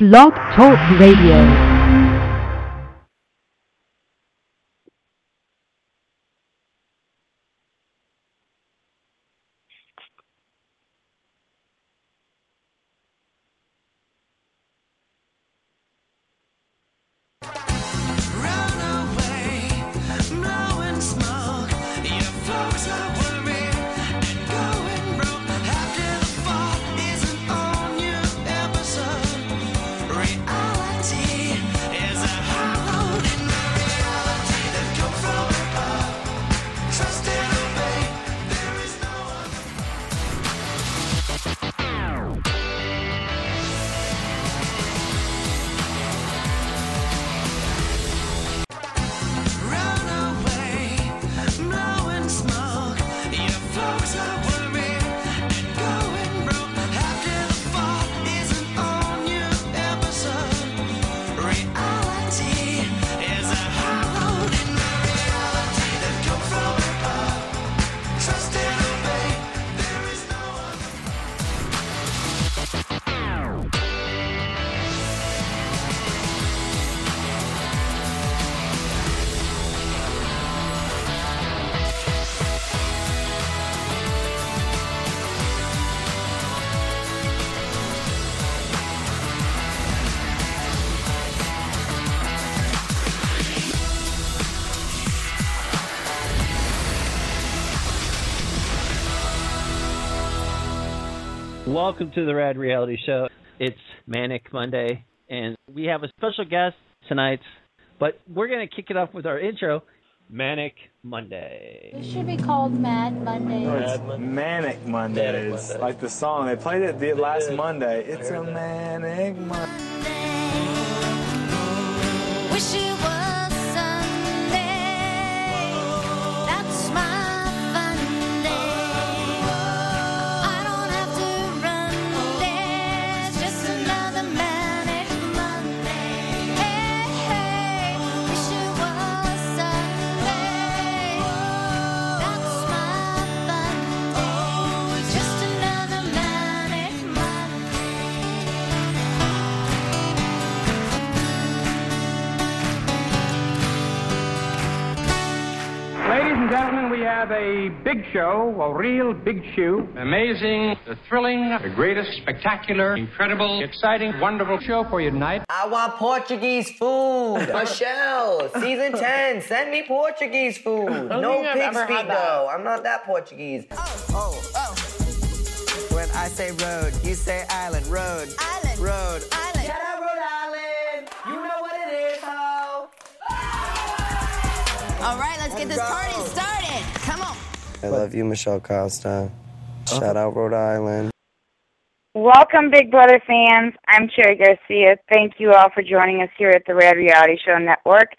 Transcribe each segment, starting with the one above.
Blog Talk Radio. Welcome to the Rad Reality Show. It's Manic Monday, and we have a special guest tonight, but we're going to kick it off with our intro Manic Monday. It should be called Mad Monday. No, it's Manic Mondays, Monday. like the song. They played it the last Monday. It's a Manic Monday. Wish it was have a big show, a real big show. Amazing, the thrilling, the greatest, spectacular, incredible, exciting, wonderful show for you tonight. I want Portuguese food. Michelle, season 10, send me Portuguese food. No pig speak, though. I'm not that Portuguese. Oh, oh, oh. When I say road, you say island. Road. Island. Road. Island. Get out, Rhode Island. You know what it is, ho. All right, let's, let's get this party started. Come on. I love you, Michelle Costa. Shout out Rhode Island. Welcome, Big Brother fans. I'm Cherry Garcia. Thank you all for joining us here at the Rad Reality Show Network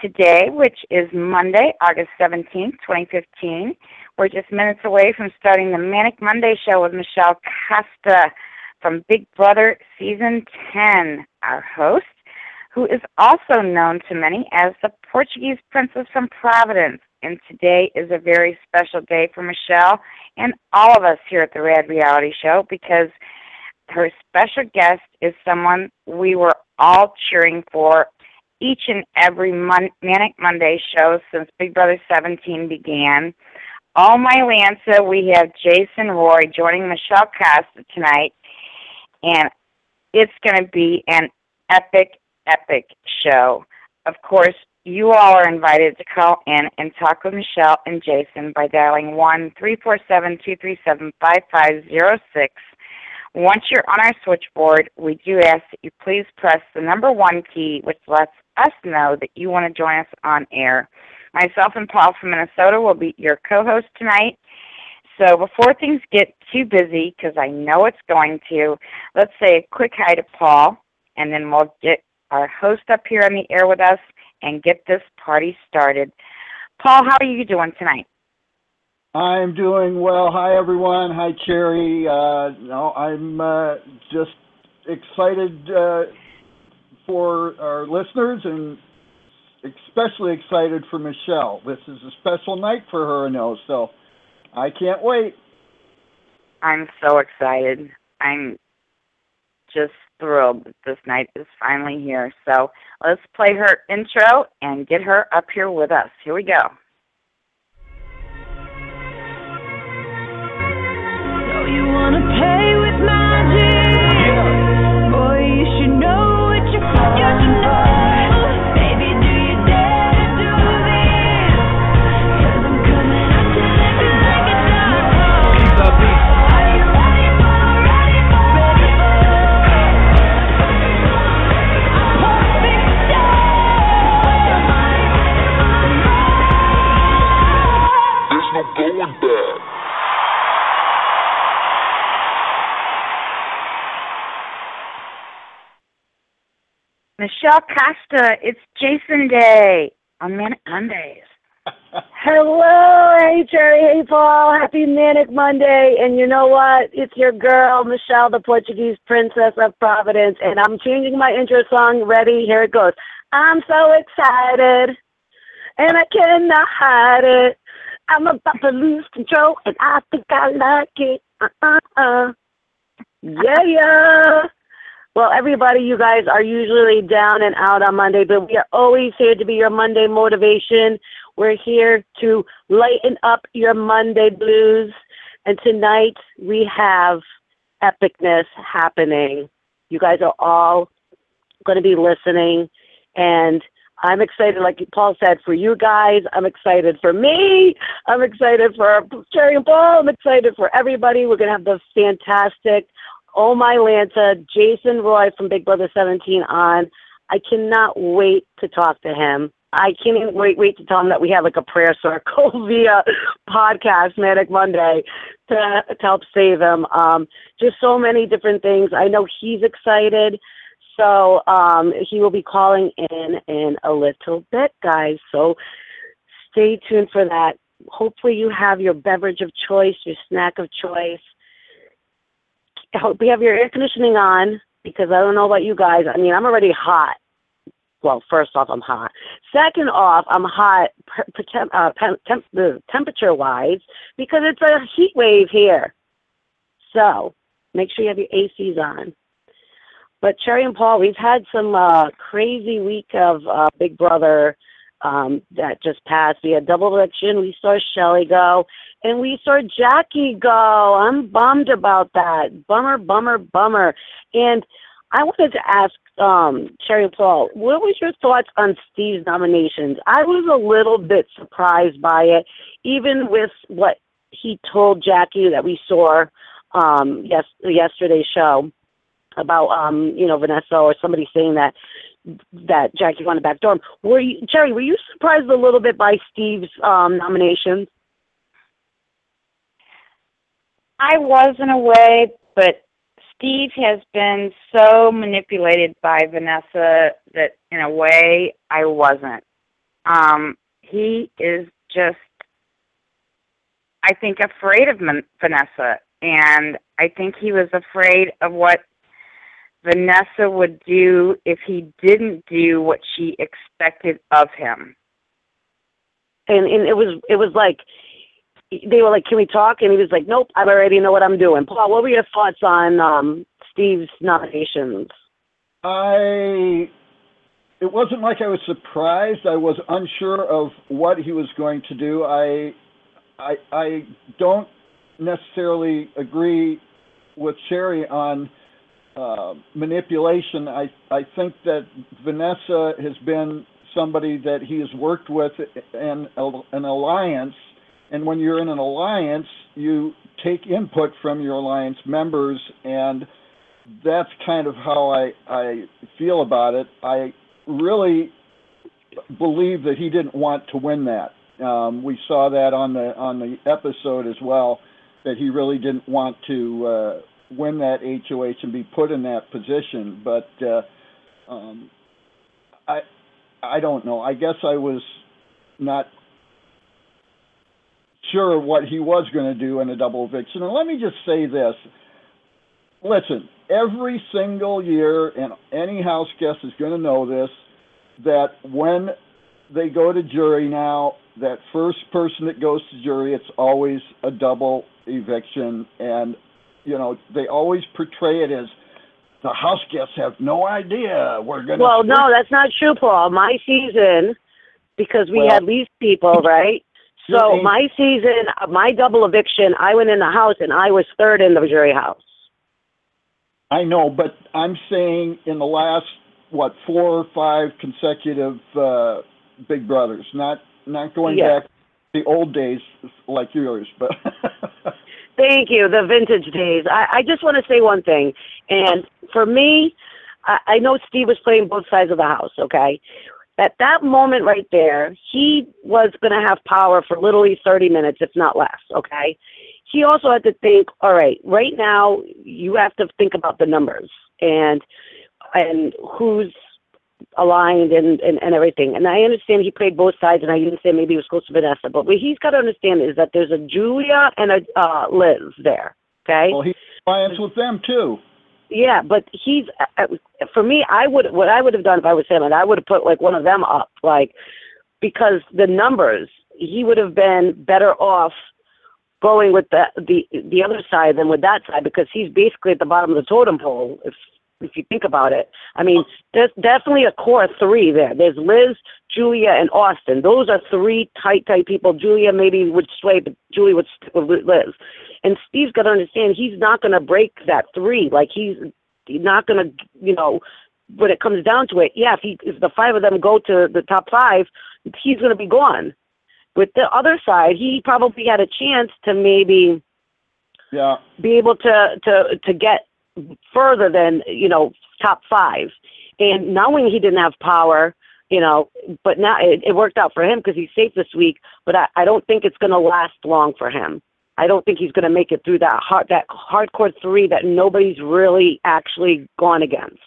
today, which is Monday, August 17th, 2015. We're just minutes away from starting the Manic Monday show with Michelle Costa from Big Brother Season 10, our host, who is also known to many as the Portuguese Princess from Providence and today is a very special day for Michelle and all of us here at the Rad Reality Show because her special guest is someone we were all cheering for each and every Mon- Manic Monday show since Big Brother 17 began. All my Lanta, we have Jason Roy joining Michelle Costa tonight, and it's going to be an epic, epic show. Of course, you all are invited to call in and talk with Michelle and Jason by dialing one three four seven two three seven five five zero six. Once you're on our switchboard, we do ask that you please press the number one key, which lets us know that you want to join us on air. Myself and Paul from Minnesota will be your co-host tonight. So before things get too busy, because I know it's going to, let's say a quick hi to Paul, and then we'll get our host up here on the air with us and get this party started. Paul, how are you doing tonight? I'm doing well. Hi, everyone. Hi, Cherry. Uh, no, I'm uh, just excited uh, for our listeners and especially excited for Michelle. This is a special night for her, I know, so I can't wait. I'm so excited. I'm just thrilled that this night is finally here. So let's play her intro and get her up here with us. Here we go. Michelle Costa, it's Jason Day on Manic Mondays. Hello, hey Cherry, hey Paul, happy Manic Monday. And you know what? It's your girl, Michelle, the Portuguese princess of Providence. And I'm changing my intro song. Ready? Here it goes. I'm so excited, and I cannot hide it. I'm about to lose control, and I think I like it. Uh-uh-uh. Yeah, yeah. Well, everybody, you guys are usually down and out on Monday, but we are always here to be your Monday motivation. We're here to lighten up your Monday blues. And tonight we have epicness happening. You guys are all going to be listening. And I'm excited, like Paul said, for you guys. I'm excited for me. I'm excited for Cherry and Paul. I'm excited for everybody. We're going to have the fantastic Oh My Lanta, Jason Roy from Big Brother 17 on. I cannot wait to talk to him. I can't even wait wait to tell him that we have like a prayer circle via podcast Manic Monday to, to help save him. Um, just so many different things. I know he's excited. So um, he will be calling in in a little bit, guys. So stay tuned for that. Hopefully, you have your beverage of choice, your snack of choice. I hope you have your air conditioning on because I don't know about you guys. I mean, I'm already hot. Well, first off, I'm hot. Second off, I'm hot per, uh, temp, temperature wise because it's a heat wave here. So make sure you have your ACs on. But Cherry and Paul, we've had some uh, crazy week of uh, Big Brother um, that just passed. We had double eviction. We saw Shelly go, and we saw Jackie go. I'm bummed about that. Bummer, bummer, bummer. And I wanted to ask um, Cherry and Paul, what was your thoughts on Steve's nominations? I was a little bit surprised by it, even with what he told Jackie that we saw um, yes yesterday's show about um, you know Vanessa or somebody saying that that Jackie won a back door. Were you, Cherry? Were you surprised a little bit by Steve's um, nominations? I was in a way, but Steve has been so manipulated by Vanessa that in a way I wasn't. Um, he is just, I think, afraid of Vanessa, and I think he was afraid of what Vanessa would do if he didn't do what she expected of him. And and it was it was like they were like, "Can we talk?" And he was like, "Nope, I already know what I'm doing." Paul, what were your thoughts on um, Steve's nominations? I it wasn't like I was surprised. I was unsure of what he was going to do. I I I don't necessarily agree with Cherry on uh, manipulation. I I think that Vanessa has been somebody that he has worked with in an alliance, and when you're in an alliance, you take input from your alliance members, and that's kind of how I I feel about it. I really believe that he didn't want to win that. Um, we saw that on the on the episode as well, that he really didn't want to win that HOH and be put in that position. But uh, um, I I don't know. I guess I was not sure what he was going to do in a double eviction. And let me just say this. Listen, every single year, and any house guest is going to know this, that when they go to jury now, that first person that goes to jury, it's always a double eviction. And, you know, they always portray it as the house guests have no idea. We're gonna. Well, no, that's not true, Paul. My season, because we Well- had lease people, right? So my season, my double eviction, I went in the house and I was third in the jury house. I know, but I'm saying in the last what four or five consecutive uh, Big Brothers, not not going Yeah. back to the old days like yours, but Thank you, the vintage days. I, I just want to say one thing, and for me, I, I know Steve was playing both sides of the house. Okay, at that moment right there, he was going to have power for literally thirty minutes, if not less. Okay, he also had to think. All right, right now you have to think about the numbers and and who's aligned and, and, and everything. And I understand he played both sides, and I say maybe he was close to Vanessa. But what he's got to understand is that there's a Julia and a uh, Liz there. Okay. well, he's alliance with them too. Yeah, but he's uh, for me. I would what I would have done if I was him, and I would have put like one of them up, like because the numbers he would have been better off going with the the the other side than with that side because he's basically at the bottom of the totem pole. If if you think about it, I mean, there's definitely a core three there. There's Liz, Julia, and Austin. Those are three tight, tight people. Julia maybe would sway, but Julia would stick with Liz. And Steve's got to understand he's not going to break that three. Like he's he's not going to, you know, when it comes down to it, yeah, if he if the five of them go to the top five, he's going to be gone. With the other side, he probably had a chance to maybe Yeah. be able to to to get further than you know top five and knowing he didn't have power you know but now it, it worked out for him because he's safe this week but i i don't think it's going to last long for him i don't think he's going to make it through that hard that hardcore three that nobody's really actually gone against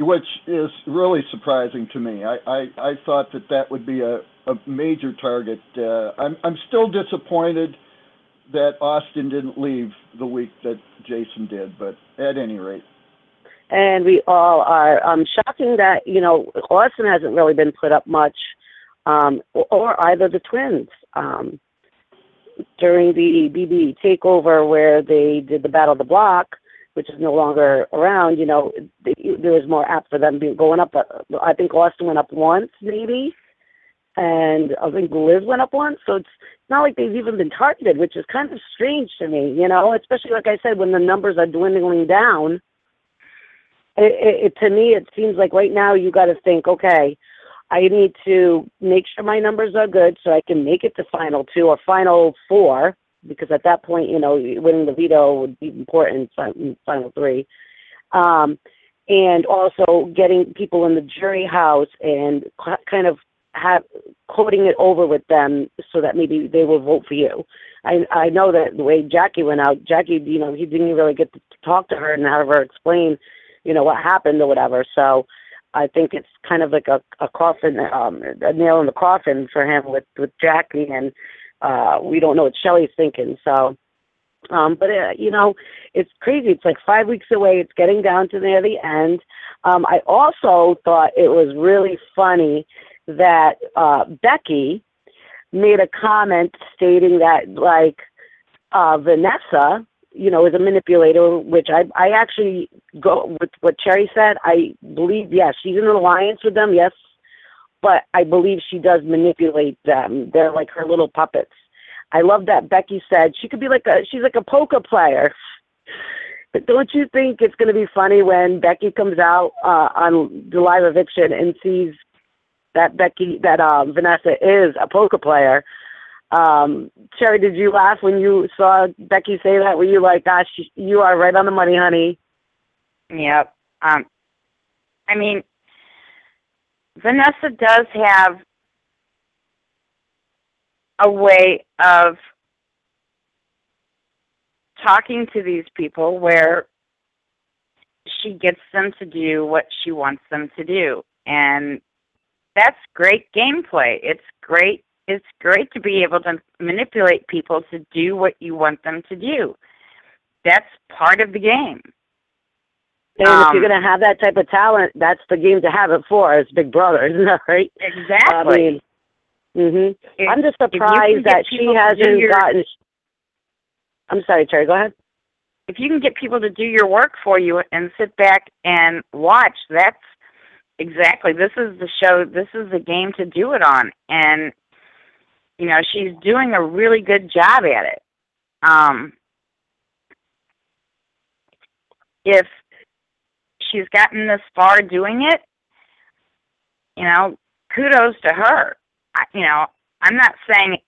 which is really surprising to me. I, I, I thought that that would be a, a major target. Uh, I'm, I'm still disappointed that Austin didn't leave the week that Jason did, but at any rate. and we all are. Um, shocking that you know Austin hasn't really been put up much, um, or, either the twins um, during the BB takeover where they did the Battle of the Block, which is no longer around. You know, there was more apt for them being going up. But I think Austin went up once, maybe, and I think Liz went up once. So it's not like they've even been targeted, which is kind of strange to me. You know, especially like I said, when the numbers are dwindling down it, it, it to me it seems like right now you got to think okay i need to make sure my numbers are good so i can make it to final two or final four because at that point you know winning the veto would be important fi- final three um and also getting people in the jury house and kind of have coding it over with them so that maybe they will vote for you. I I know that the way Jackie went out, Jackie, you know, he didn't really get to talk to her and have her explain, you know, what happened or whatever. So I think it's kind of like a a coffin, um, a nail in the coffin for him with with Jackie, and uh, we don't know what Shelley's thinking. So. Um, but uh, you know, it's crazy. It's like five weeks away. It's getting down to near the end. Um, I also thought it was really funny that uh, Becky made a comment stating that like uh, Vanessa, you know, is a manipulator, which I I actually go with what Cherry said. I believe yes, she's in an alliance with them, yes, but I believe she does manipulate them. They're like her little puppets. I love that Becky said she could be like a she's like a poker player. But don't you think it's going to be funny when Becky comes out uh, on the live eviction and sees that Becky that um, Vanessa is a poker player? Um, Cherry, did you laugh when you saw Becky say that? Were you like, "Gosh, you are right on the money, honey"? Yep. Um, I mean, Vanessa does have a way of talking to these people where she gets them to do what she wants them to do. And that's great gameplay. It's great it's great to be able to manipulate people to do what you want them to do. That's part of the game. And if Um, you're going to have that type of talent, that's the game to have it for. As Big Brother, isn't that right? Exactly. I mean. If- I'm just if surprised that she people to do hasn't your- gotten. I'm sorry, Cherry. Go ahead. if you can get people to do your work for you and sit back and watch, that's exactly this is the show. This is the game to do it on, and you know she's doing a really good job at it. Um, if she's gotten this far doing it, you know, kudos to her. I, you know, I'm not saying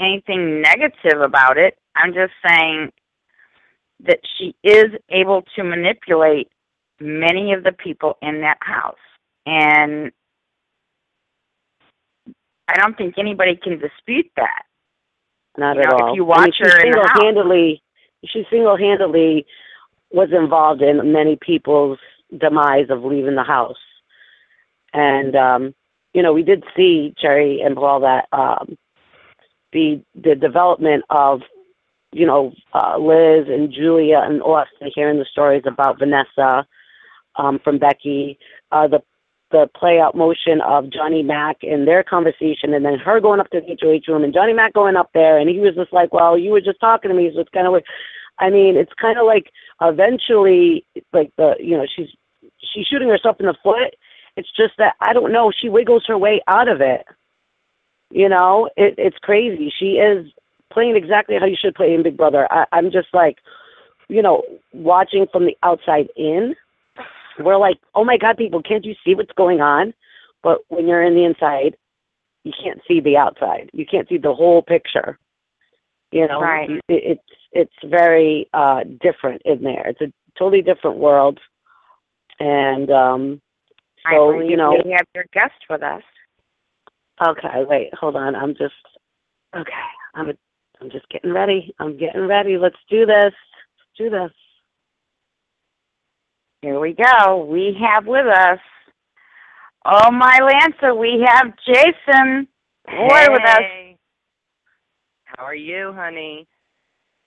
anything negative about it. I'm just saying that she is able to manipulate many of the people in that house. And I don't think anybody can dispute that. Not You at know, all. if you I mean, watch her single-handedly, she single-handedly was involved in many people's demise of leaving the house. And um, you know, we did see Cherry and Paul that um, the the development of you know uh, Liz and Julia and Austin hearing the stories about Vanessa um, from Becky, uh, the the play out motion of Johnny Mac and their conversation, and then her going up to the HOH room and Johnny Mac going up there, and he was just like, "Well, you were just talking to me," so it's kind of like, I mean, it's kind of like eventually, like the you know she's she's shooting herself in the foot. It's just that I don't know. She wiggles her way out of it. You know, it, it's crazy. She is playing exactly how you should play in Big Brother. I, I'm just like, you know, watching from the outside in. We're like, oh my God, people, can't you see what's going on? But when you're in the inside, you can't see the outside. You can't see the whole picture. You know, Right. it, it's it's very uh different in there. It's a totally different world, and um I so believe you know, we have your guest with us. Okay, wait, hold on. I'm just okay. I'm I'm just getting ready. I'm getting ready. Let's do this. Let's do this. Here we go. We have with us, oh my Lanta, we have Jason Roy with us. How are you, honey?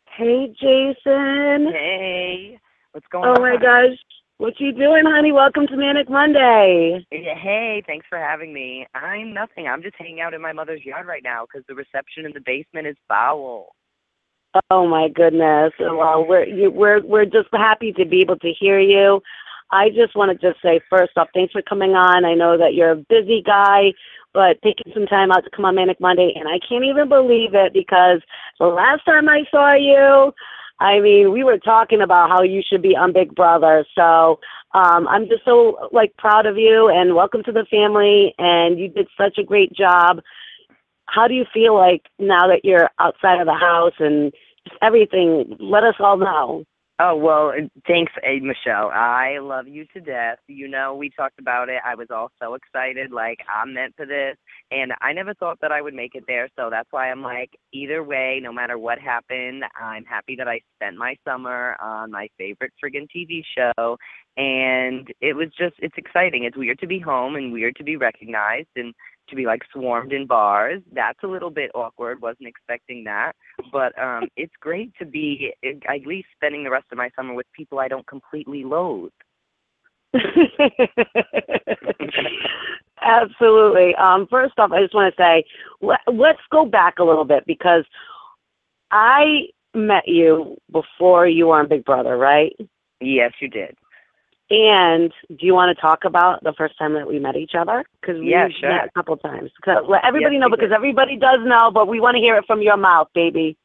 Hey, Jason. Hey. What's going Oh on? Oh my gosh, what you doing, honey? Welcome to Manic Monday. Hey, thanks for having me. I'm nothing. I'm just hanging out in my mother's yard right now because the reception in the basement is foul. Oh my goodness. Well, we're you, we're we're just happy to be able to hear you. I just want to just say first off, thanks for coming on. I know that you're a busy guy, but taking some time out to come on Manic Monday, and I can't even believe it because the last time I saw you, I mean, we were talking about how you should be on Big Brother. So um, I'm just so like proud of you, and welcome to the family. And you did such a great job. How do you feel like now that you're outside of the house and everything? Let us all know. Oh well, thanks, eh, Michelle. I love you to death. You know, we talked about it. I was all so excited, like I'm meant for this, and I never thought that I would make it there. So that's why I'm like, either way, no matter what happened, I'm happy that I spent my summer on my favorite friggin' TV show, and it was just, it's exciting. It's weird to be home and weird to be recognized and to be like swarmed in bars. That's a little bit awkward. Wasn't expecting that. But um it's great to be at least spending the rest of my summer with people I don't completely loathe. Absolutely. Um, first off, I just want to say, let, let's go back a little bit because I met you before you were on Big Brother, right? Yes, you did. And do you want to talk about the first time that we met each other? Because we Yeah, sure. met a couple times. let everybody Yes, know because did. everybody does know, but we want to hear it from your mouth, baby.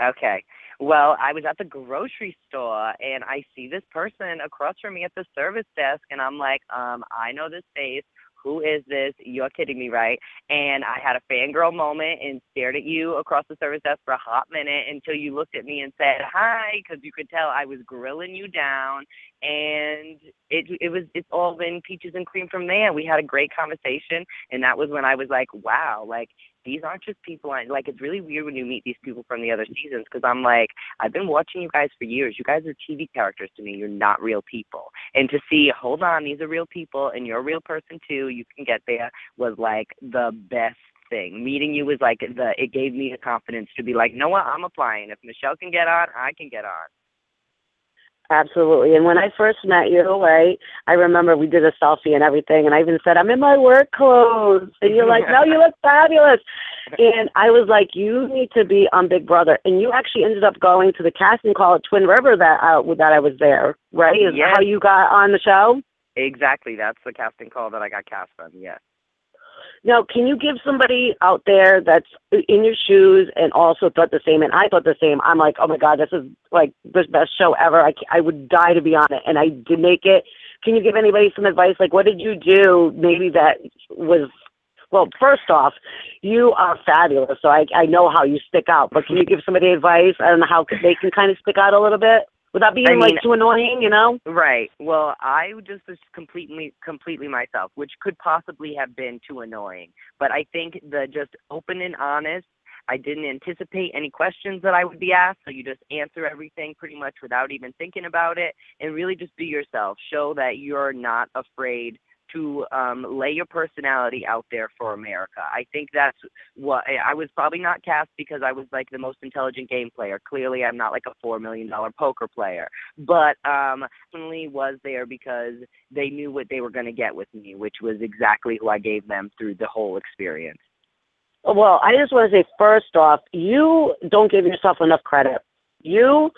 Okay. Well, I was at the grocery store and I see this person across from me at the service desk and I'm like, um, I know this face. Who is this? You're kidding me, right? And I had a fangirl moment and stared at you across the service desk for a hot minute until you looked at me and said hi because you could tell I was grilling you down and it it was it's all been peaches and cream from there. We had a great conversation and that was when I was like, wow, like these aren't just people I like it's really weird when you meet these people from the other seasons because I'm like I've been watching you guys for years. You guys are TV characters to me. You're not real people. And to see, hold on, these are real people and you're a real person too. You can get there was like the best thing. Meeting you was like the it gave me the confidence to be like, "No, what? I'm applying. If Michelle can get on, I can get on." Absolutely. And when I first met you, right, I remember we did a selfie and everything, and I even said, I'm in my work clothes. And you're like, no, you look fabulous. And I was like, you need to be on Big Brother. And you actually ended up going to the casting call at Twin River that, uh, that I was there, right? Is Yes. how you got on the show? Exactly. That's the casting call that I got cast on. Yes. Now, can you give somebody out there that's in your shoes and also thought the same? And I thought the same. I'm like, oh my god, this is like the best show ever. I I would die to be on it, and I did make it. Can you give anybody some advice? Like, what did you do? Maybe that was. Well, first off, you are fabulous, so I I know how you stick out. But can you give somebody advice on how they can kind of stick out a little bit without being I mean- like too annoying? You know? Right. Well, I just was completely completely myself, which could possibly have been too annoying. But I think the just open and honest. I didn't anticipate any questions that I would be asked, so you just answer everything pretty much without even thinking about it, and really just be yourself. Show that you're not afraid to um, lay your personality out there for America. I think that's what I was probably not cast because I was like the most intelligent game player. Clearly, I'm not like a four million dollar poker player, but um, definitely was there because they knew what they were going to get with me, which was exactly who I gave them through the whole experience. Well, I just want to say first off, you don't give yourself enough credit. You,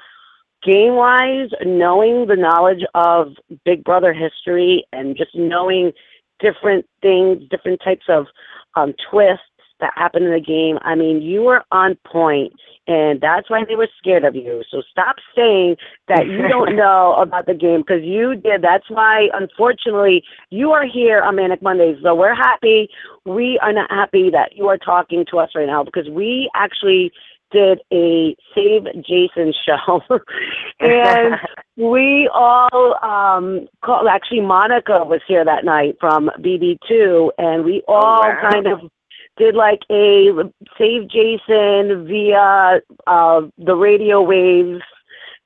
game wise, knowing the knowledge of Big Brother history and just knowing different things, different types of um, twists that happen in the game. I mean, you were on point, and that's why they were scared of you. So stop saying that you don't know about the game because you did. That's why, unfortunately, you are here on Manic Mondays. So we're happy. We are not happy that you are talking to us right now because we actually did a Save Jason show, and we all um called. Actually, Monica was here that night from BB2, and we all wow. kind of did like a Save Jason via uh the radio waves.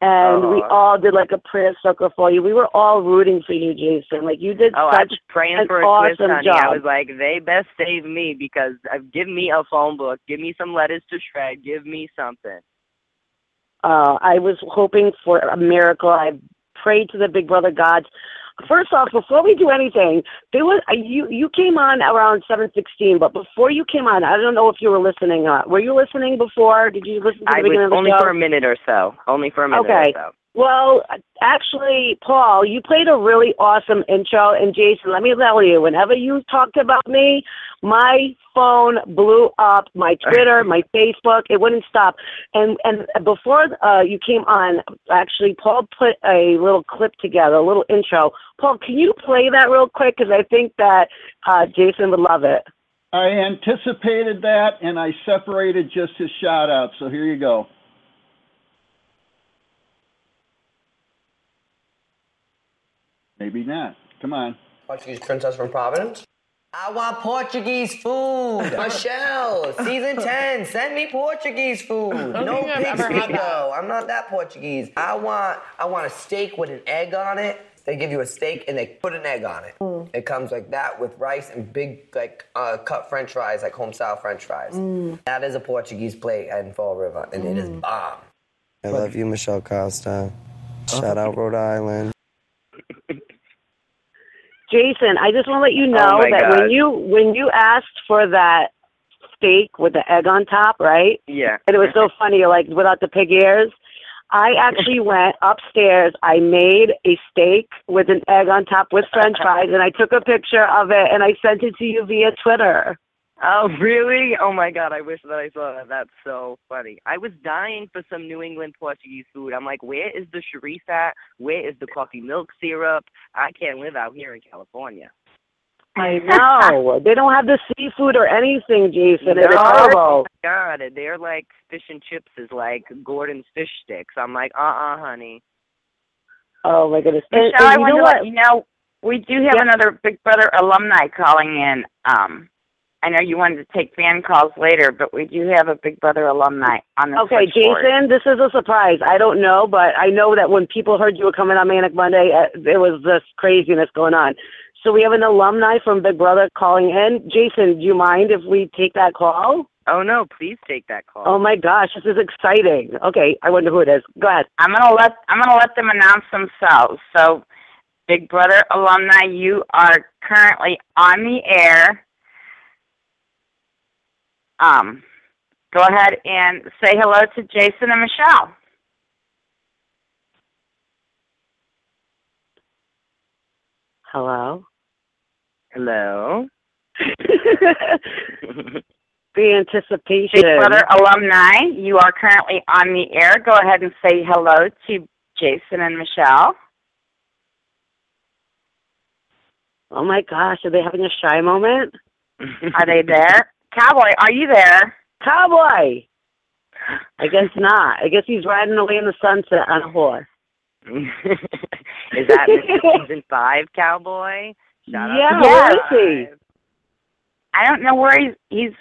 And we Oh. all did like a prayer circle for you. We were all rooting for you, Jason. Like you did Oh, I such was praying an for a awesome twist, honey. job. I was like, they best save me because uh, give me a phone book, give me some letters to shred, give me something. Uh, I was hoping for a miracle. I prayed to the Big Brother gods. First off, before we do anything, there was uh, you. You came on around seven sixteen, but before you came on, I don't know if you were listening. Uh, were you listening before? Did you listen to the I beginning was of the only show? for a minute or so. Only for a minute Okay. or so. Well, actually, Paul, you played a really awesome intro. And Jason, let me tell you, whenever you talked about me, my phone blew up. My Twitter, my Facebook, it wouldn't stop. And and before uh, you came on, actually, Paul put a little clip together, a little intro. Paul, can you play that real quick? Because I think that uh, Jason would love it. I anticipated that, and I separated just his shout out. So here you go. Maybe not. Come on. Portuguese princess from Providence. I want Portuguese food. Michelle, season 10, send me Portuguese food. No think I've pig ever speak had that. though. I'm not that Portuguese. I want I want a steak with an egg on it. They give you a steak and they put an egg on it. Mm. It comes like that with rice and big like uh, cut French fries, like home style French fries. Mm. That is a Portuguese plate in Fall River, and it is bomb. I love you, Michelle Costa. Shout out Rhode Island. Jason, I just want to let you Oh know my that God. when you when you asked for that steak with the egg on top, right? Yeah. And it was so funny, like without the pig ears. I actually went upstairs. I made a steak with an egg on top with French fries, and I took a picture of it and I sent it to you via Twitter. Oh, really? Oh my God! I wish that I saw that. That's so funny. I was dying for some New England Portuguese food. I'm like, where is the chorizo at? Where is the coffee milk syrup? I can't live out here in California. I know they don't have the seafood or anything, Jason. It's No. horrible. God, they're like fish and chips is like Gorton's fish sticks. I'm like, uh, uh honey. Oh my goodness! And, Michelle, and I you want know to what? let you know we do have Yeah. another Big Brother alumni calling in. Um, I know you wanted to take fan calls later, but we do have a Big Brother alumni on the Okay. Jason, this is a surprise. I don't know, but I know that when people heard you were coming on Manic Monday, uh, there was this craziness going on. So we have an alumni from Big Brother calling in. Jason, do you mind if we take that call? Oh no, please take that call. Oh my gosh, this is exciting. Okay, I wonder who it is. Go ahead. I'm gonna let I'm gonna let them announce themselves. So, Big Brother alumni, you are currently on the air. Um, go ahead and say hello to Jason and Michelle. Hello. Hello. The anticipation. Big Brother alumni, you are currently on the air. Go ahead and say hello to Jason and Michelle. Oh my gosh, are they having a shy moment? Are they there? Cowboy, are you there? Cowboy. I guess not. I guess he's riding away in the sunset on a horse. Is that season five cowboy? Shout yeah, out to where is Five. he? I don't know where he's he's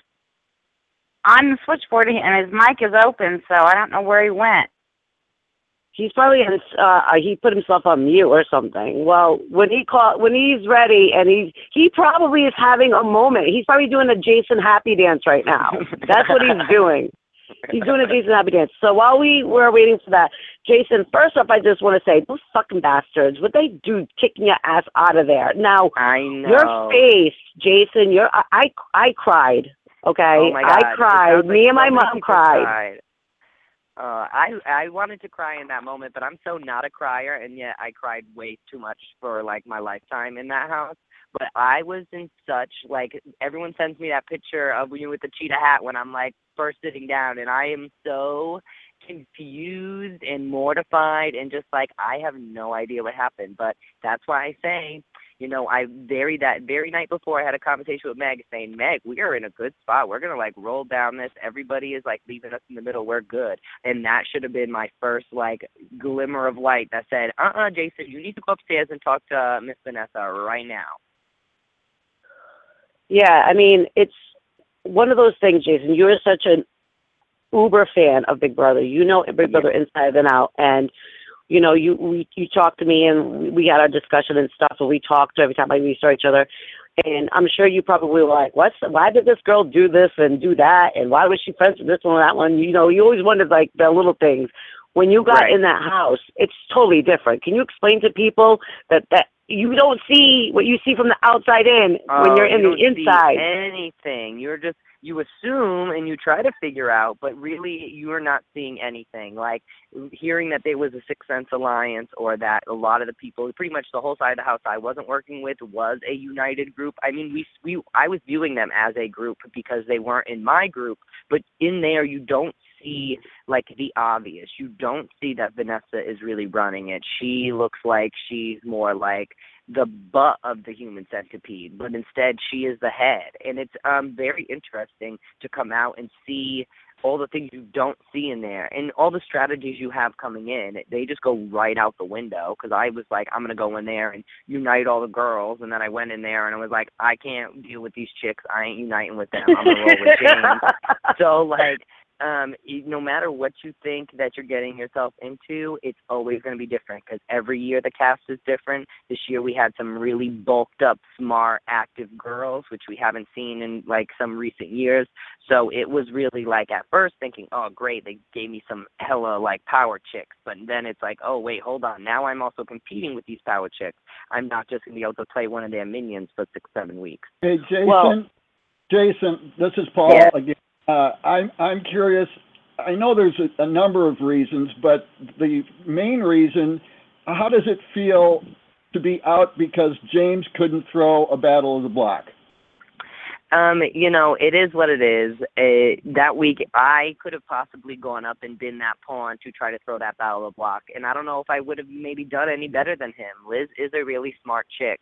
on the switchboard and his mic is open, so I don't know where he went. He's probably in, uh he put himself on mute or something. Well, when he call when he's ready and he's he probably is having a moment. He's probably doing a Jason happy dance right now. That's what he's doing. He's doing a Jason happy dance. So while we were waiting for that, Jason, first up I just want to say, those fucking bastards, what they do kicking your ass out of there. Now I know. your face, Jason, your I I, I cried. Okay? Oh my God. I cried. like Me and my mom people cried. Uh, I I wanted to cry in that moment, but I'm so not a crier, and yet I cried way too much for like my lifetime in that house. But I was in such like everyone sends me that picture of you with the cheetah hat when I'm like first sitting down, and I am so confused and mortified and just like I have no idea what happened. But that's why I say you know, I very that very night before I had a conversation with Meg saying, Meg, we are in a good spot. We're gonna like roll down this. Everybody is like leaving us in the middle. We're good. And that should have been my first like glimmer of light that said, uh uh Jason, you need to go upstairs and talk to uh, Miss Vanessa right now. Yeah, I mean, it's one of those things, Jason. You're such an uber fan of Big Brother. You know Big Brother inside and out, and you know you we, you talked to me and we had our discussion and stuff, and we talked every time we saw each other. And I'm sure you probably were like, "What's why did this girl do this and do that? And why was she friends with this one and that one?" You know, you always wondered like the little things. When you got Right. in that house, it's totally different. Can you explain to people that that you don't see what you see from the outside in when Oh, you're in you the don't see inside? anything. You're just you assume and you try to figure out, but really you are not seeing anything. Like hearing that there was a Sixth Sense alliance, or that a lot of the people, pretty much the whole side of the house I wasn't working with, was a united group. I mean, we we I was viewing them as a group because they weren't in my group, but in there you don't see like the obvious. You don't see that Vanessa is really running it. She looks like she's more like the butt of the human centipede, but instead she is the head. And it's um very interesting to come out and see all the things you don't see in there and all the strategies you have coming in. They just go right out the window because i was like i'm going to go in there and unite all the girls and then i went in there and i was like i can't deal with these chicks. I ain't uniting with them. I'm going to roll with james. So like um no matter what you think that you're getting yourself into it's always going to be different because every year the cast is different this year we had some really bulked up smart active girls which we haven't seen in like some recent years so it was really like at first thinking oh great they gave me some hella like power chicks but then it's like oh wait hold on now i'm also competing with these power chicks i'm not just going to be able to play one of their minions for six seven weeks Hey, Jason. Well- Jason, this is Paul Yeah. again. Uh, I'm I'm curious. I know there's a, a number of reasons, but the main reason, how does it feel to be out because James couldn't throw a battle of the block? Um, you know, it is what it is. Uh, that week, I could have possibly gone up and been that pawn to try to throw that battle of the block, and I don't know if I would have maybe done any better than him. Liz is a really smart chick,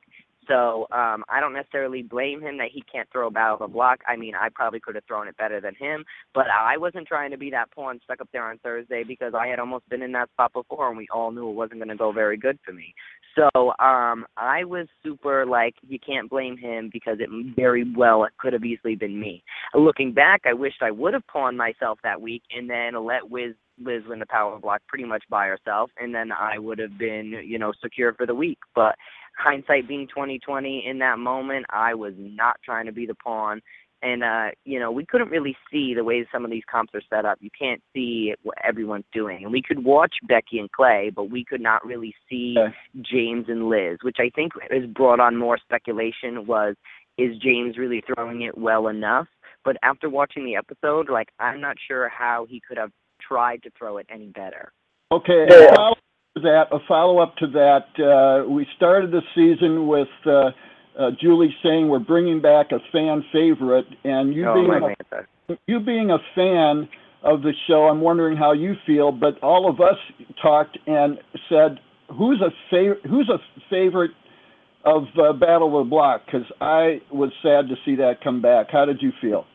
so um, I don't necessarily blame him that he can't throw a battle of the block. I mean, I probably could have thrown it better than him, but I wasn't trying to be that pawn stuck up there on Thursday because I had almost been in that spot before, and we all knew it wasn't going to go very good for me. So um, I was super like, you can't blame him because it very well it could have easily been me. Looking back, I wished I would have pawned myself that week and then let Wiz Liz win the power block pretty much by herself, and then I would have been, you know, secure for the week. But hindsight being 2020, in that moment, I was not trying to be the pawn. and uh, you know we couldn't really see the way some of these comps are set up. You can't see what everyone's doing, and we could watch Becky and Clay, but we could not really see James and Liz, which I think has brought on more speculation. Was is James really throwing it well enough? But after watching the episode, like I'm not sure how he could have tried to throw it any better. Okay, a follow to that, a follow up to that. Uh, we started the season with uh, uh, Julie saying we're bringing back a fan favorite, and you Oh, being a, you being a fan of the show, I'm wondering how you feel. But all of us talked and said, who's a favorite? Who's a favorite of uh, Battle of the Block? Because I was sad to see that come back. How did you feel?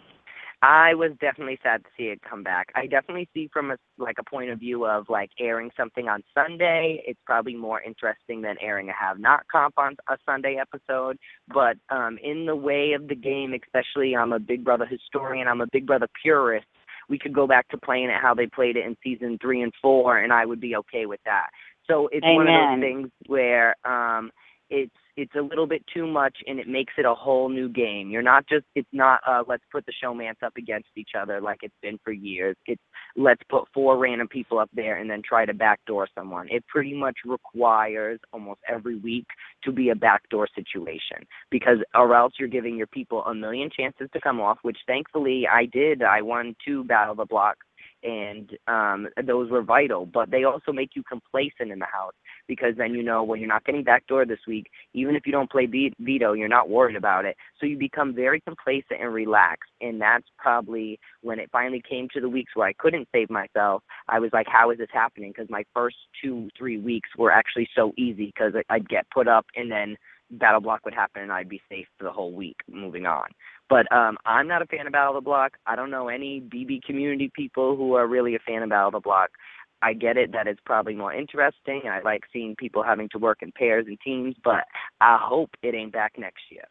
I was definitely sad to see it come back. I definitely see from a like a point of view of like airing something on Sunday. It's probably more interesting than airing a have not comp on a Sunday episode. But um in the way of the game, especially I'm a Big Brother historian, I'm a Big Brother purist. We could go back to playing it how they played it in season three and four, and I would be okay with that. So it's one of those things where um it's it's a little bit too much and it makes it a whole new game. You're not just it's not uh let's put the showmans up against each other like it's been for years. It's let's put four random people up there and then try to backdoor someone. It pretty much requires almost every week to be a backdoor situation because or else you're giving your people a million chances to come off, which thankfully I did. I won two battle of the block and um those were vital but they also make you complacent in the house because then you know well you're not getting backdoor this week. Even if you don't play ve- veto you're not worried about it. So you become very complacent and relaxed and that's probably when it finally came to the weeks where I couldn't save myself I was like how is this happening? Because my first 2 3 weeks were actually so easy cuz I'd get put up and then battle block would happen and I'd be safe for the whole week moving on but um, I'm not a fan of Battle of the Block. I don't know any BB community people who are really a fan of Battle of the Block. I get it that it's probably more interesting. I like seeing people having to work in pairs and teams, but I hope it ain't back next year.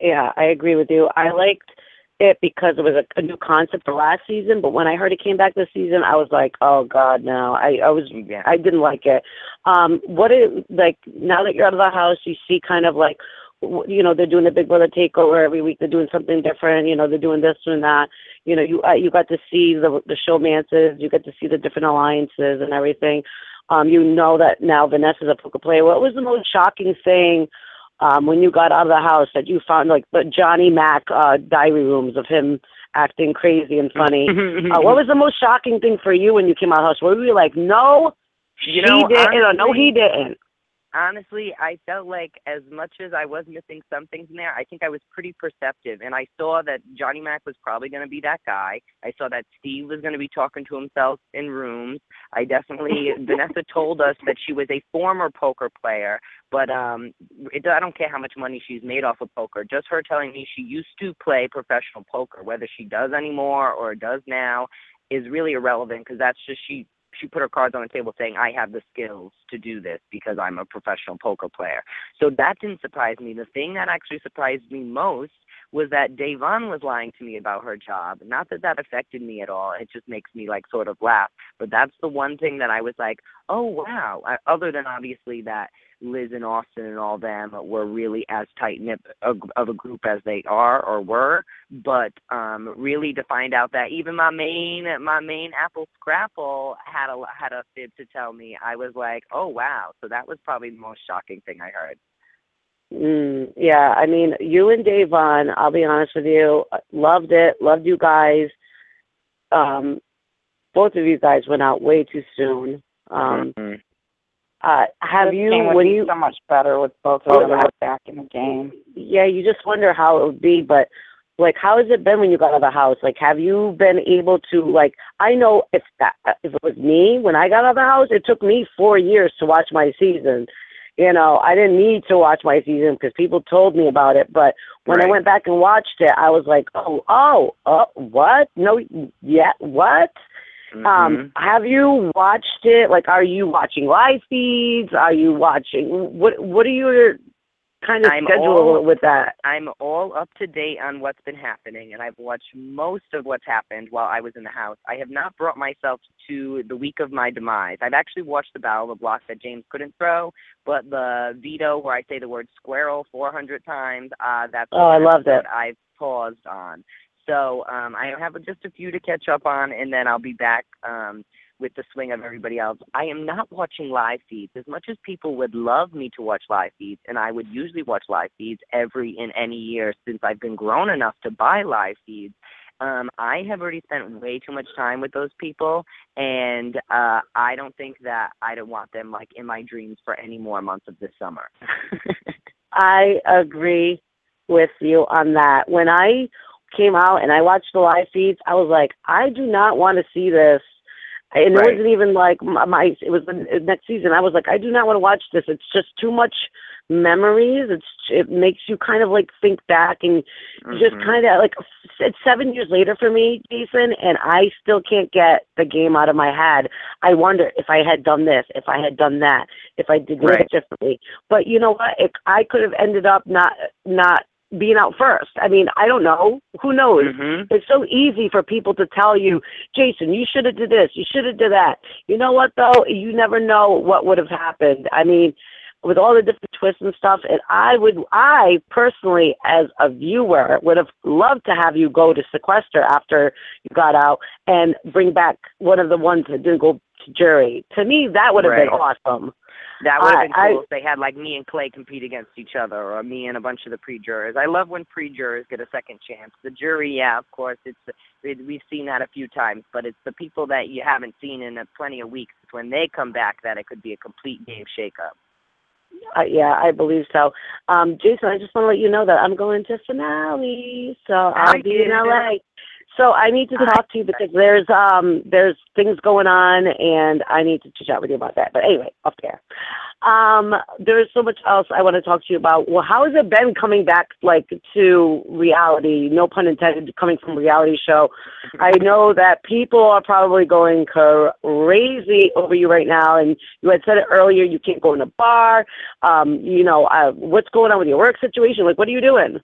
Yeah, I agree with you. I liked it because it was a, a new concept for last season, but when I heard it came back this season, I was like, "Oh God, no!" I I was I didn't like it. Um, what is like now that you're out of the house, you see kind of like, you know, they're doing the Big Brother takeover every week. They're doing something different. You know, they're doing this and that. You know, you uh, you got to see the the showmances. You got to see the different alliances and everything. Um, you know that now Vanessa's a poker player. What was the most shocking thing? um, when you got out of the house that you found like the Johnny Mac uh, diary rooms of him acting crazy and funny. uh, what was the most shocking thing for you when you came out of the house? Were you like, no, You she know, did, you know, no, he didn't. Honestly, I felt like as much as I was missing some things in there, I think I was pretty perceptive. And I saw that Johnny Mac was probably going to be that guy. I saw that Steve was going to be talking to himself in rooms. I definitely, Vanessa told us that she was a former poker player, but um, it, I don't care how much money she's made off of poker. Just her telling me she used to play professional poker, whether she does anymore or does now, is really irrelevant because that's just she she put her cards on the table saying, I have the skills to do this because I'm a professional poker player. So that didn't surprise me. The thing that actually surprised me most was that Da'Vonne was lying to me about her job. Not that that affected me at all. It just makes me like sort of laugh. But that's the one thing that I was like, oh wow. I, other than obviously that Liz and Austin and all them were really as tight knit of a group as they are or were. But um really to find out that even my main my main Apple Scrapple had a had a fib to tell me, I was like, oh wow. So that was probably the most shocking thing I heard. Mm, yeah, I mean, you and Da'Vonne, I'll be honest with you, uh, loved it, loved you guys. Um, both of you guys went out way too soon. Um, uh, have This you, game would when be you, so much better with both Oh, of them yeah. back in the game. yeah, you just wonder how it would be, but like, how has it been when you got out of the house? Like, have you been able to, like, I know if that, if it was me, when I got out of the house, it took me four years to watch my season. You know, I didn't need to watch my season because people told me about it. But when I went back and watched it, I was like, oh, oh, uh, what? No, yeah, what? Mm-hmm. Um, have you watched it? Like, are you watching live feeds? Are you watching? What What are your kind of I'm schedule all- with that? I'm all up to date on what's been happening, and I've watched most of what's happened while I was in the house. I have not brought myself to the week of my demise. I've actually watched the Battle of the Block that James couldn't throw, but the veto where I say the word squirrel 400 times, uh, that's Oh, I loved it. I've paused on. So um, I have just a few to catch up on, and then I'll be back um, with the swing of everybody else. I am not watching live feeds as much as people would love me to watch live feeds, and I would usually watch live feeds every in any year since I've been grown enough to buy live feeds. Um, I have already spent way too much time with those people, and uh, I don't think that I don't want them like in my dreams for any more months of this summer. I agree with you on that. When I came out and I watched the live feeds, I was like, I do not want to see this. And Right. it wasn't even like my, my it was the uh, next season. I was like, I do not want to watch this. It's just too much memories. It's it makes you kind of like think back and you just mm-hmm. kind of like it's seven years later for me, Jason, and I still can't get the game out of my head. I wonder if I had done this, if I had done that, if I did Right. it differently. But you know what? It, I could have ended up not not being out first. I mean, I don't know. Who knows? Mhm. It's so easy for people to tell you, Jason, you should have did this, you should have did that. You know what though? You never know what would have happened. I mean, with all the different twists and stuff, and I would, I personally, as a viewer, would have loved to have you go to sequester after you got out and bring back one of the ones that didn't go to jury. To me, that would have been awesome. That would have I- been cool I- if they had like me and Clay compete against each other, or me and a bunch of the pre-jurors. I love when pre-jurors get a second chance. The jury, yeah, of course, it's we- we've seen that a few times, but it's the people that you haven't seen in a plenty of weeks. It's when they come back that it could be a complete game shakeup. Uh, yeah, I believe so. Um, Jason, I just want to let you know that I'm going to finale, so I'll be in. LA. So I need to talk to you because there's um there's things going on and I need to chat with you about that. But anyway, off there. Um, there's so much else I want to talk to you about. Well, how has it been coming back like to reality? No pun intended, coming from reality show. I know that people are probably going crazy over you right now, and you had said it earlier. You can't go in a bar. Um, you know, uh, what's going on with your work situation? Like, what are you doing?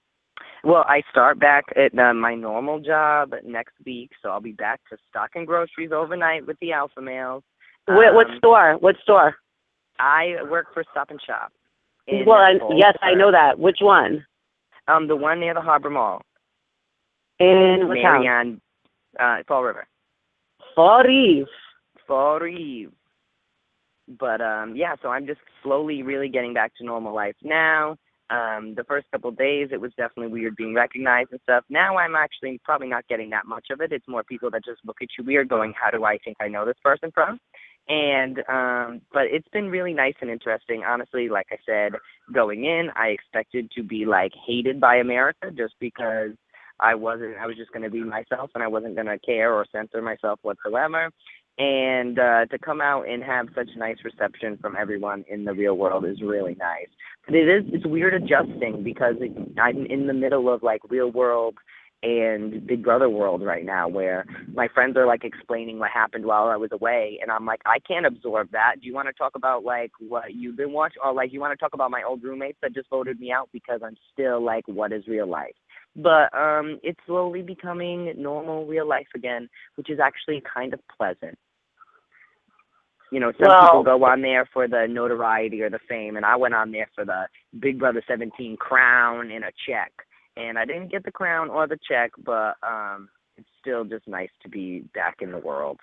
Well, I start back at uh, my normal job next week, so I'll be back to stocking groceries overnight with the alpha males. What, what Um, store? What store? I work for Stop and Shop. Well, I, yes, I know that. Which one? Um, the one near the Harbor Mall. In what town? Marion, uh, Fall River. Fall Eve. Fall Eve. But um, yeah, so I'm just slowly really getting back to normal life now. Um, the first couple days, it was definitely weird being recognized and stuff. Now I'm actually probably not getting that much of it. It's more people that just look at you weird, going, "How do I think I know this person from?" And um, but it's been really nice and interesting. Honestly, like I said, going in, I expected to be like hated by America just because I wasn't. I was just going to be myself, and I wasn't going to care or censor myself whatsoever. And uh, to come out and have such nice reception from everyone in the real world is really nice. But it is it's weird adjusting because it, I'm in the middle of like real world and Big Brother world right now, where my friends are like explaining what happened while I was away, and I'm like, I can't absorb that. Do you want to talk about like what you've been watching, or like you want to talk about my old roommates that just voted me out because I'm still like, what is real life? But um, it's slowly becoming normal real life again, which is actually kind of pleasant. You know, some Well- people go on there for the notoriety or the fame, and I went on there for the Big Brother 17 crown and a check. And I didn't get the crown or the check, but um, it's still just nice to be back in the world.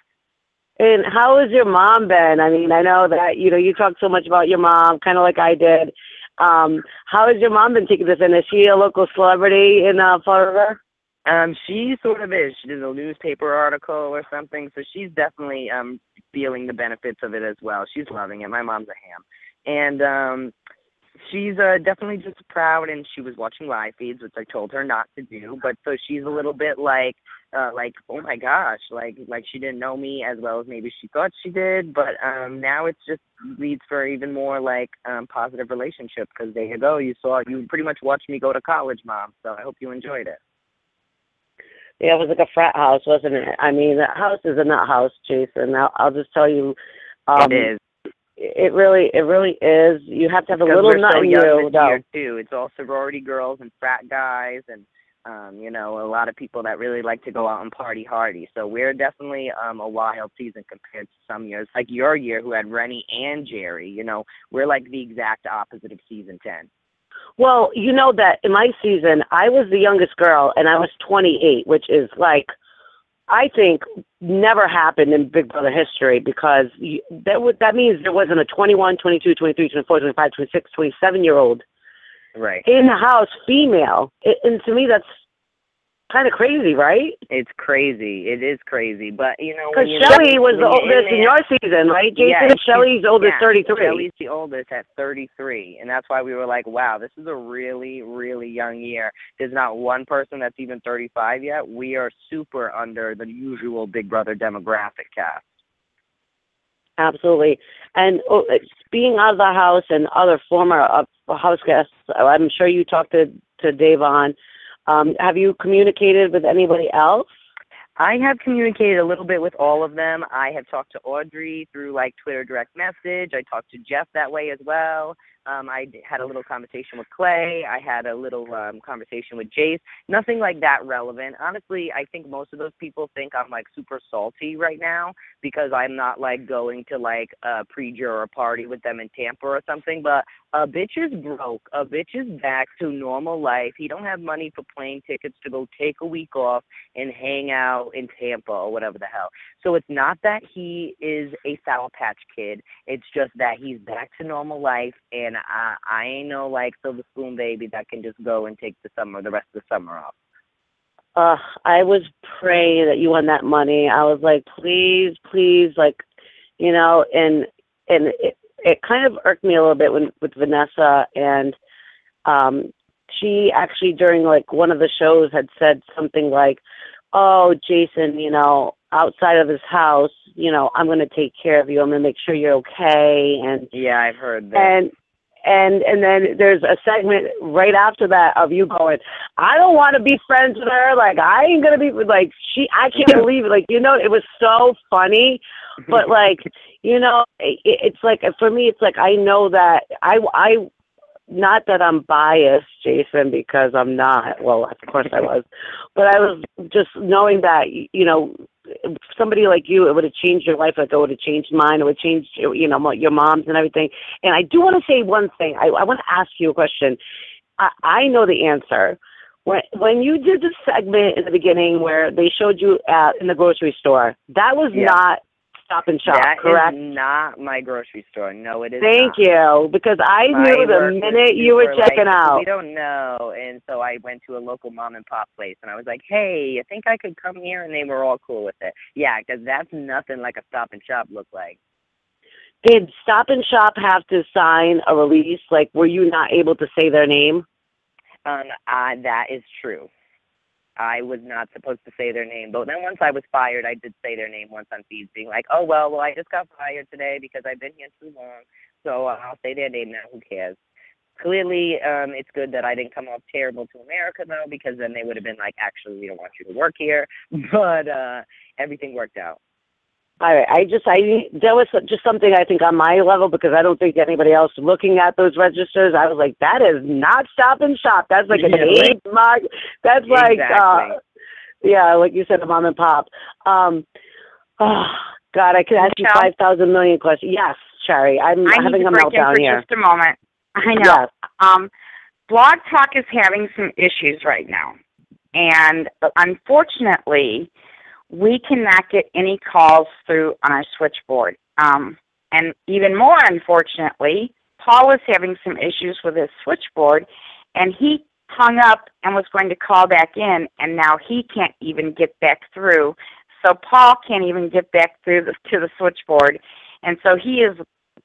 And how has your mom been? I mean, I know that you know you talk so much about your mom, kind of like I did. Um, how has your mom been taking this in? Is she a local celebrity in uh, River? Um, she sort of is. She did a newspaper article or something, so she's definitely um feeling the benefits of it as well. She's loving it. My mom's a ham, and um, she's uh, definitely just proud. And she was watching live feeds, which I told her not to do. But so she's a little bit like, uh, like, oh my gosh, like, like she didn't know me as well as maybe she thought she did. But um, now it's just leads for even more like um positive relationship because there you go. You saw, you pretty much watched me go to college, mom. So I hope you enjoyed it. Yeah, it was like a frat house, wasn't it? I mean, the house is a nut house, Jason. I'll, I'll just tell you. Um, it is. It really, it really is. You have to have a little nut so in you, though. too. It's all sorority girls and frat guys, and um, you know, a lot of people that really like to go out and party hardy. So we're definitely um, a wild season compared to some years, like your year, who had Renny and Jerry. You know, we're like the exact opposite of season ten. Well, you know that in my season, I was the youngest girl, and I was 28, which is like, I think, never happened in Big Brother history because you, that would that means there wasn't a 21, 22, 23, 24, 25, 26, 27 year old Right. in the house female, it, and to me that's kind of crazy, right? It's crazy. It is crazy. But you know, Because Shelli was the oldest in your season, right, Jason? Yeah, Shelli's oldest, yeah, 33. Shelli's the oldest at 33, and that's why we were like, wow, this is a really, really young year. There's not one person that's even 35 yet. We are super under the usual Big Brother demographic cast. Absolutely. And oh, being out of the house and other former uh, house guests, I'm sure you talked to to Da'Vonne. Um, have you communicated with anybody else? I have communicated a little bit with all of them. I have talked to Audrey through like Twitter direct message. I talked to Jeff that way as well. Um, I had a little conversation with Clay. I had a little um, conversation with Jace. Nothing like that relevant. Honestly, I think most of those people think I'm like super salty right now because I'm not like going to like a pre-juror party with them in Tampa or something. But a bitch is broke. A bitch is back to normal life. He don't have money for plane tickets to go take a week off and hang out in Tampa or whatever the hell. So it's not that he is a Sour Patch Kid. It's just that he's back to normal life, and I I ain't no like silver spoon baby that can just go and take the summer the rest of the summer off. Uh, I was praying that you won that money. I was like, please, please, like, you know, and and it it kind of irked me a little bit when with Vanessa and um she actually during like one of the shows had said something like, "Oh, Jason, you know, outside of this house, you know, I'm going to take care of you. I'm going to make sure you're okay." And Yeah, I've heard that. and and and then there's a segment right after that of you going, I don't want to be friends with her. Like I ain't gonna be like she. I can't believe it. Like you know, it was so funny, but mm-hmm. like you know, it, it's like for me, it's like I know that I I. Not that I'm biased, Jason, because I'm not. Well, of course I was, but I was just knowing that you know somebody like you, it would have changed your life. Like it would have changed mine. It would change, you know, your mom's and everything. And I do want to say one thing. I, I want to ask you a question. I, I know the answer. When when you did the segment in the beginning where they showed you at in the grocery store, that was Yeah. not Stop and Shop, That is correct? not my grocery store. No, it is Thank not. you, because I My knew the minute you were checking like, out. We don't know, and so I went to a local mom and pop place, and I was like, "Hey, I think I could come here," and they were all cool with it. Yeah, because that's nothing like a Stop and Shop look like. Did Stop and Shop have to sign a release? Like, were you not able to say their name? Um, uh, that is true. I was not supposed to say their name, but then once I was fired, I did say their name once on feeds, being like, "Oh well, well I just got fired today because I've been here too long, so I'll say their name now. Who cares?" Clearly, um, it's good that I didn't come off terrible to America though, because then they would have been like, "Actually, we don't want you to work here." But uh, everything worked out. All right, I just I that was just something I think on my level because I don't think anybody else looking at those registers. I was like, that is not Stop and Shop. That's like an Yeah, right. age mark. That's like uh, yeah, like you said, a mom and pop. Um, oh God, I could ask you five thousand million questions. Yes, Cherry, I'm I having a meltdown for here. just a moment. I know. Yes. Um, Blog Talk is having some issues right now, and unfortunately, we cannot get any calls through on our switchboard. Um, and even more unfortunately, Paul is having some issues with his switchboard, and he hung up and was going to call back in, and now he can't even get back through. So Paul can't even get back through the, to the switchboard, and so he is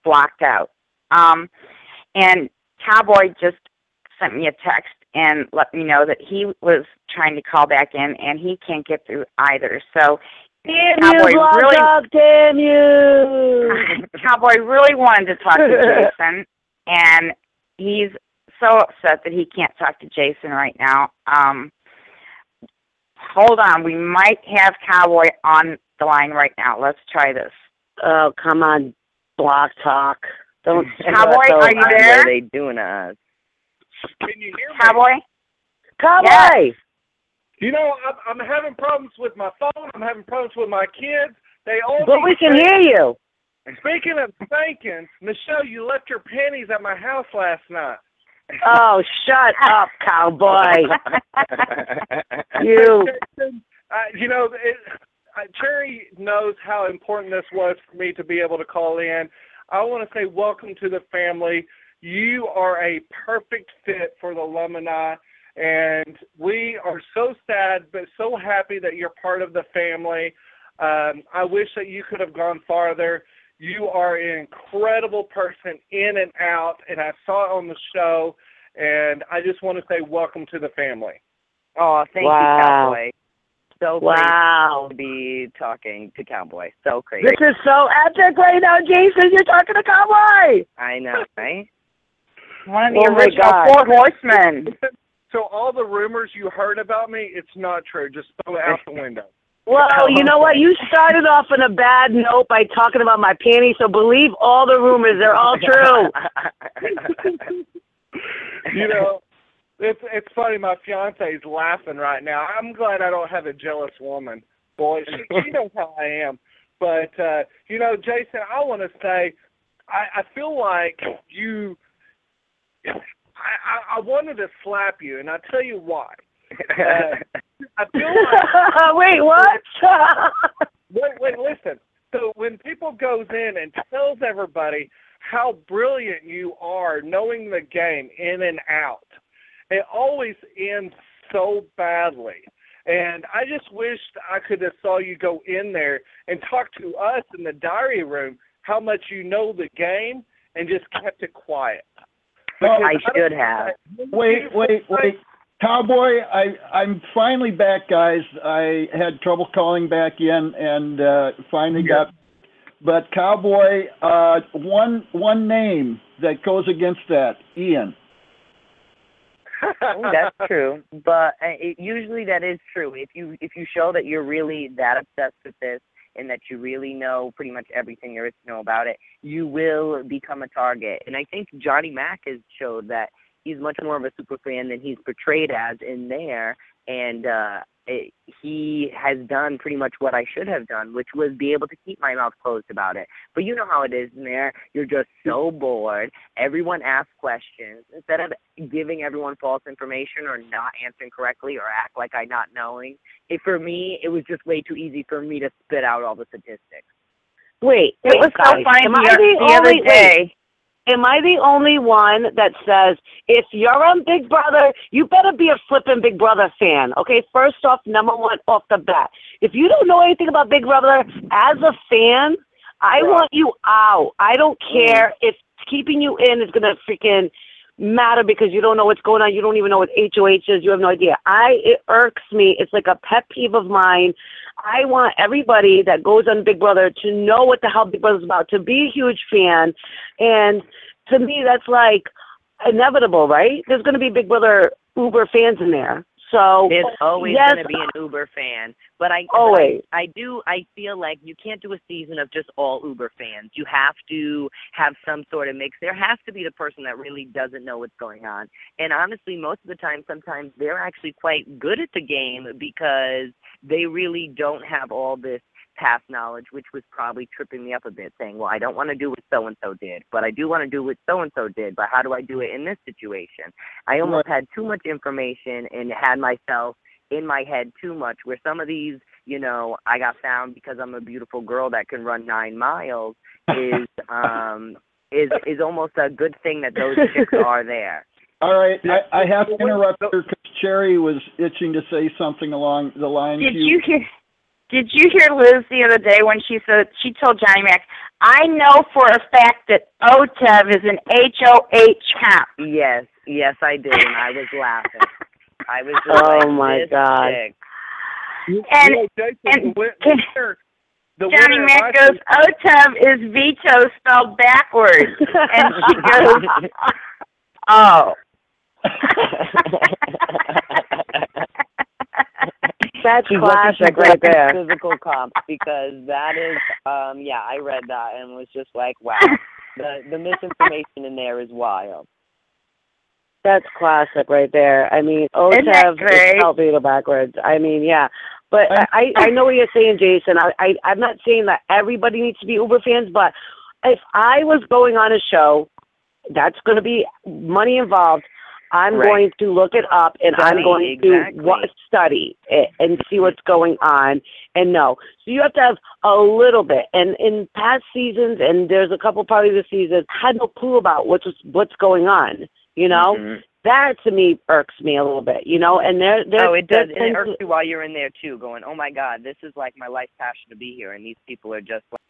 blocked out. Um, and Cowboy just sent me a text and let me know that he was trying to call back in and he can't get through either. So Damn Cowboy you, Blog really Talk, damn you! Cowboy really wanted to talk to Jason and he's so upset that he can't talk to Jason right now. Um hold on, we might have Cowboy on the line right now. Let's try this. Oh come on, Blog Talk. Don't Cowboy, are you What there? are they doing to us? Can you hear me? Cowboy? Cowboy! You know, I'm, I'm having problems with my phone. I'm having problems with my kids. They all. But we can hear you. Speaking of spankings, Michelle, you left your panties at my house last night. Oh, shut up, cowboy. You. Uh, you know, it, uh, Cherry knows how important this was for me to be able to call in. I want to say welcome to the family. You are a perfect fit for the alumni, and we are so sad but so happy that you're part of the family. Um, I wish that you could have gone farther. You are an incredible person in and out, and I saw it on the show, and I just want to say welcome to the family. Oh, thank Wow. you, Cowboy. So Wow. great to be talking to Cowboy. So crazy. This is so epic right now, Jason. You're talking to cowboy. I know, right? One of the Oh my original God. four horsemen. So all the rumors you heard about me, it's not true. Just throw it out the window. Well, you know what? You started off on a bad note by talking about my panties, so believe all the rumors. They're all true. you know, it's it's funny. My fiance is laughing right now. I'm glad I don't have a jealous woman. Boy, she, she knows how I am. But uh, you know, Jason, I want to say, I, I feel like you. I, I I wanted to slap you, and I'll tell you why. Uh, I feel like Wait, what? wait, wait, listen. So when people goes in and tells everybody how brilliant you are, knowing the game in and out, it always ends so badly. And I just wished I could have saw you go in there and talk to us in the diary room how much you know the game and just kept it quiet. Well, I should have. Wait, wait, wait. Cowboy, I I'm finally back, guys. I had trouble calling back in and uh finally got but Cowboy, uh one one name that goes against that, Ian. Oh, That's true, but uh, it, usually that is true. If you if you show that you're really that obsessed with this and that you really know pretty much everything there is to know about it, you will become a target. And I think Johnny Mac has showed that he's much more of a super fan than he's portrayed as in there, and uh, it, he has done pretty much what I should have done, which was be able to keep my mouth closed about it. But you know how it is in there. You're just so bored. Everyone asks questions. Instead of giving everyone false information or not answering correctly or act like I not knowing, it, for me, it was just way too easy for me to spit out all the statistics. Wait, It wait, was so funny the, I the, the other only day. wait, Am I the only one that says if you're on Big Brother, you better be a flippin' Big Brother fan? Okay, first off, number one off the bat, if you don't know anything about Big Brother as a fan, I want you out. I don't mm-hmm. care if keeping you in is gonna freaking matter because you don't know what's going on. You don't even know what HOH is. You have no idea. I it irks me. It's like a pet peeve of mine. I want everybody that goes on Big Brother to know what the hell Big Brother's about, to be a huge fan, and to me that's like inevitable, right? There's going to be Big Brother Uber fans in there. So There's always yes, going to be an Uber fan, but I Always. I, I do I feel like you can't do a season of just all Uber fans. You have to have some sort of mix. There has to be the person that really doesn't know what's going on. And honestly, most of the time, sometimes they're actually quite good at the game because they really don't have all this past knowledge, which was probably tripping me up a bit, saying, "Well, I don't want to do what so and so did, but I do want to do what so and so did. But how do I do it in this situation?" I almost had too much information and had myself in my head too much. Where some of these, you know, I got found because I'm a beautiful girl that can run nine miles is um is is almost a good thing that those chicks are there. All right, I, I have to interrupt her because Cherry was itching to say something along the lines. Did you hear? Did you hear Liz the other day when she said she told Johnny Mac, "I know for a fact that OTEV is an H O H comp." Yes, yes, I did, and I was laughing. I was just Oh, like, my God. chick. And, You know, Jason, and the win- the Johnny winner Mac goes, OTEV is veto spelled backwards, and she goes, "Oh." That's classic right there. Physical comps because that is, um, yeah, I read that and was just like, wow, the the misinformation in there is wild. That's classic right there. I mean, OTEV is spelled backwards. I mean, yeah. But I, I know what you're saying, Jason. I, I, I'm not saying that everybody needs to be Uber fans, but if I was going on a show, that's going to be money involved. I'm Right. going to look it up and I'm going exactly. to wa- study it and see what's going on and know. So you have to have a little bit. And in past seasons, and there's a couple of the season, I had no clue about what's what's going on. You know, Mhm. that to me irks me a little bit. You know, and there, there. Oh, it does. And it irks you while you're in there too, going, "Oh my God, this is like my life passion to be here," and these people are just like